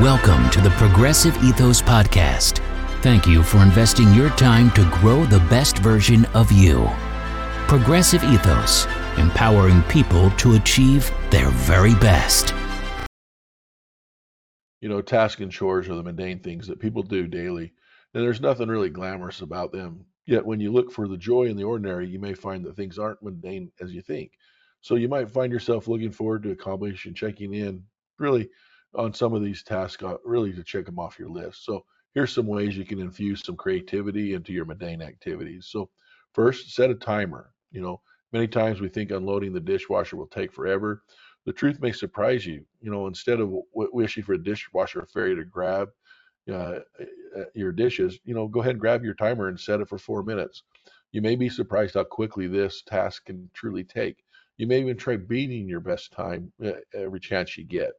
Welcome to the Progressive Ethos Podcast. Thank you for investing your time to grow the best version of you. Progressive Ethos, empowering people to achieve their very best. You know, tasks and chores are the mundane things that people do daily, and there's nothing really glamorous about them. Yet, when you look for the joy in the ordinary, you may find that things aren't mundane as you think. So, you might find yourself looking forward to accomplishing checking in really on some of these tasks, uh, really to check them off your list. So here's some ways you can infuse some creativity into your mundane activities. So first, set a timer. You know, many times we think unloading the dishwasher will take forever. The truth may surprise you. You know, instead of wishing for a dishwasher fairy to grab uh, uh, your dishes, you know, go ahead and grab your timer and set it for four minutes. You may be surprised how quickly this task can truly take. You may even try beating your best time uh, every chance you get.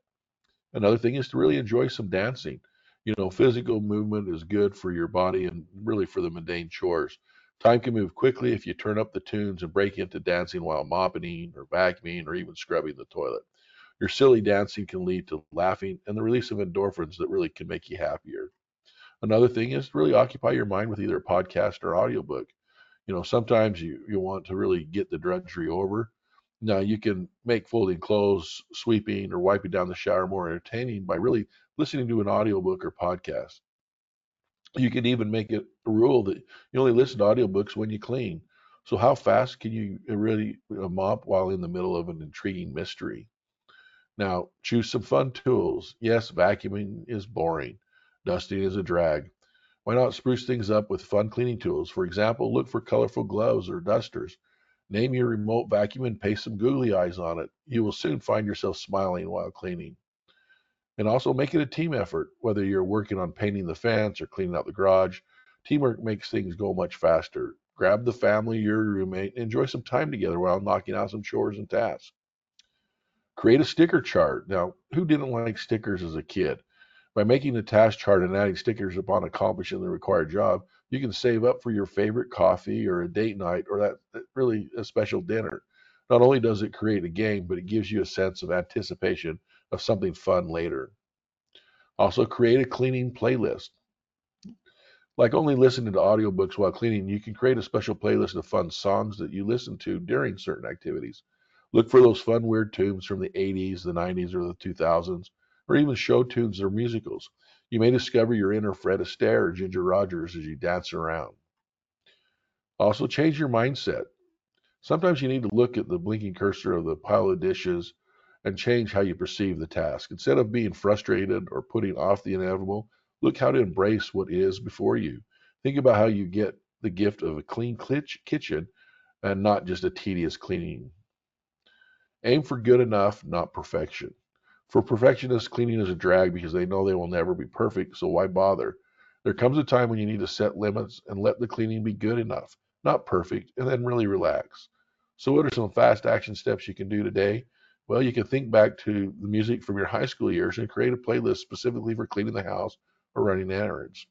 Another thing is to really enjoy some dancing. You know, physical movement is good for your body and really for the mundane chores. Time can move quickly if you turn up the tunes and break into dancing while mopping or vacuuming or even scrubbing the toilet. Your silly dancing can lead to laughing and the release of endorphins that really can make you happier. Another thing is to really occupy your mind with either a podcast or audiobook. You know, sometimes you, you want to really get the drudgery over now you can make folding clothes, sweeping, or wiping down the shower more entertaining by really listening to an audiobook or podcast. You can even make it a rule that you only listen to audiobooks when you clean. So how fast can you really mop while in the middle of an intriguing mystery? Now, choose some fun tools. Yes, vacuuming is boring. Dusting is a drag. Why not spruce things up with fun cleaning tools? For example, look for colorful gloves or dusters. Name your remote vacuum and paste some googly eyes on it. You will soon find yourself smiling while cleaning. And also make it a team effort, whether you're working on painting the fence or cleaning out the garage. Teamwork makes things go much faster. Grab the family, your roommate, and enjoy some time together while knocking out some chores and tasks. Create a sticker chart. Now, who didn't like stickers as a kid? By making a task chart and adding stickers upon accomplishing the required job, you can save up for your favorite coffee or a date night or that really a special dinner. Not only does it create a game, but it gives you a sense of anticipation of something fun later. Also, create a cleaning playlist. Like only listening to audiobooks while cleaning, you can create a special playlist of fun songs that you listen to during certain activities. Look for those fun, weird tunes from the 80s, the 90s, or the 2000s, or even show tunes or musicals. You may discover your inner Fred Astaire or Ginger Rogers as you dance around. Also, change your mindset. Sometimes you need to look at the blinking cursor of the pile of dishes and change how you perceive the task. Instead of being frustrated or putting off the inevitable, look how to embrace what is before you. Think about how you get the gift of a clean kitchen and not just a tedious cleaning. Aim for good enough, not perfection. For perfectionists, cleaning is a drag because they know they will never be perfect, so why bother? There comes a time when you need to set limits and let the cleaning be good enough, not perfect, and then really relax. So, what are some fast action steps you can do today? Well, you can think back to the music from your high school years and create a playlist specifically for cleaning the house or running errands.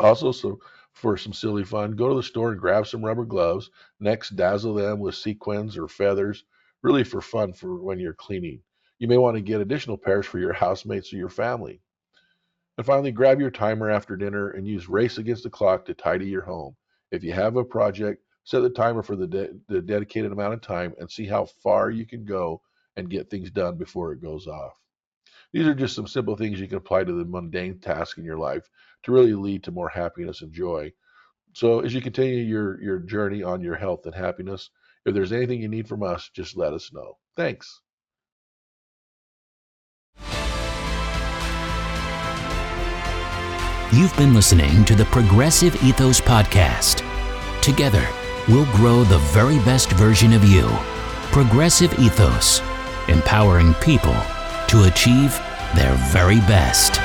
Also, so for some silly fun, go to the store and grab some rubber gloves. Next, dazzle them with sequins or feathers, really for fun for when you're cleaning. You may want to get additional pairs for your housemates or your family. And finally, grab your timer after dinner and use Race Against the Clock to tidy your home. If you have a project, set the timer for the, de- the dedicated amount of time and see how far you can go and get things done before it goes off. These are just some simple things you can apply to the mundane tasks in your life to really lead to more happiness and joy. So, as you continue your, your journey on your health and happiness, if there's anything you need from us, just let us know. Thanks. You've been listening to the Progressive Ethos Podcast. Together, we'll grow the very best version of you. Progressive Ethos, empowering people to achieve their very best.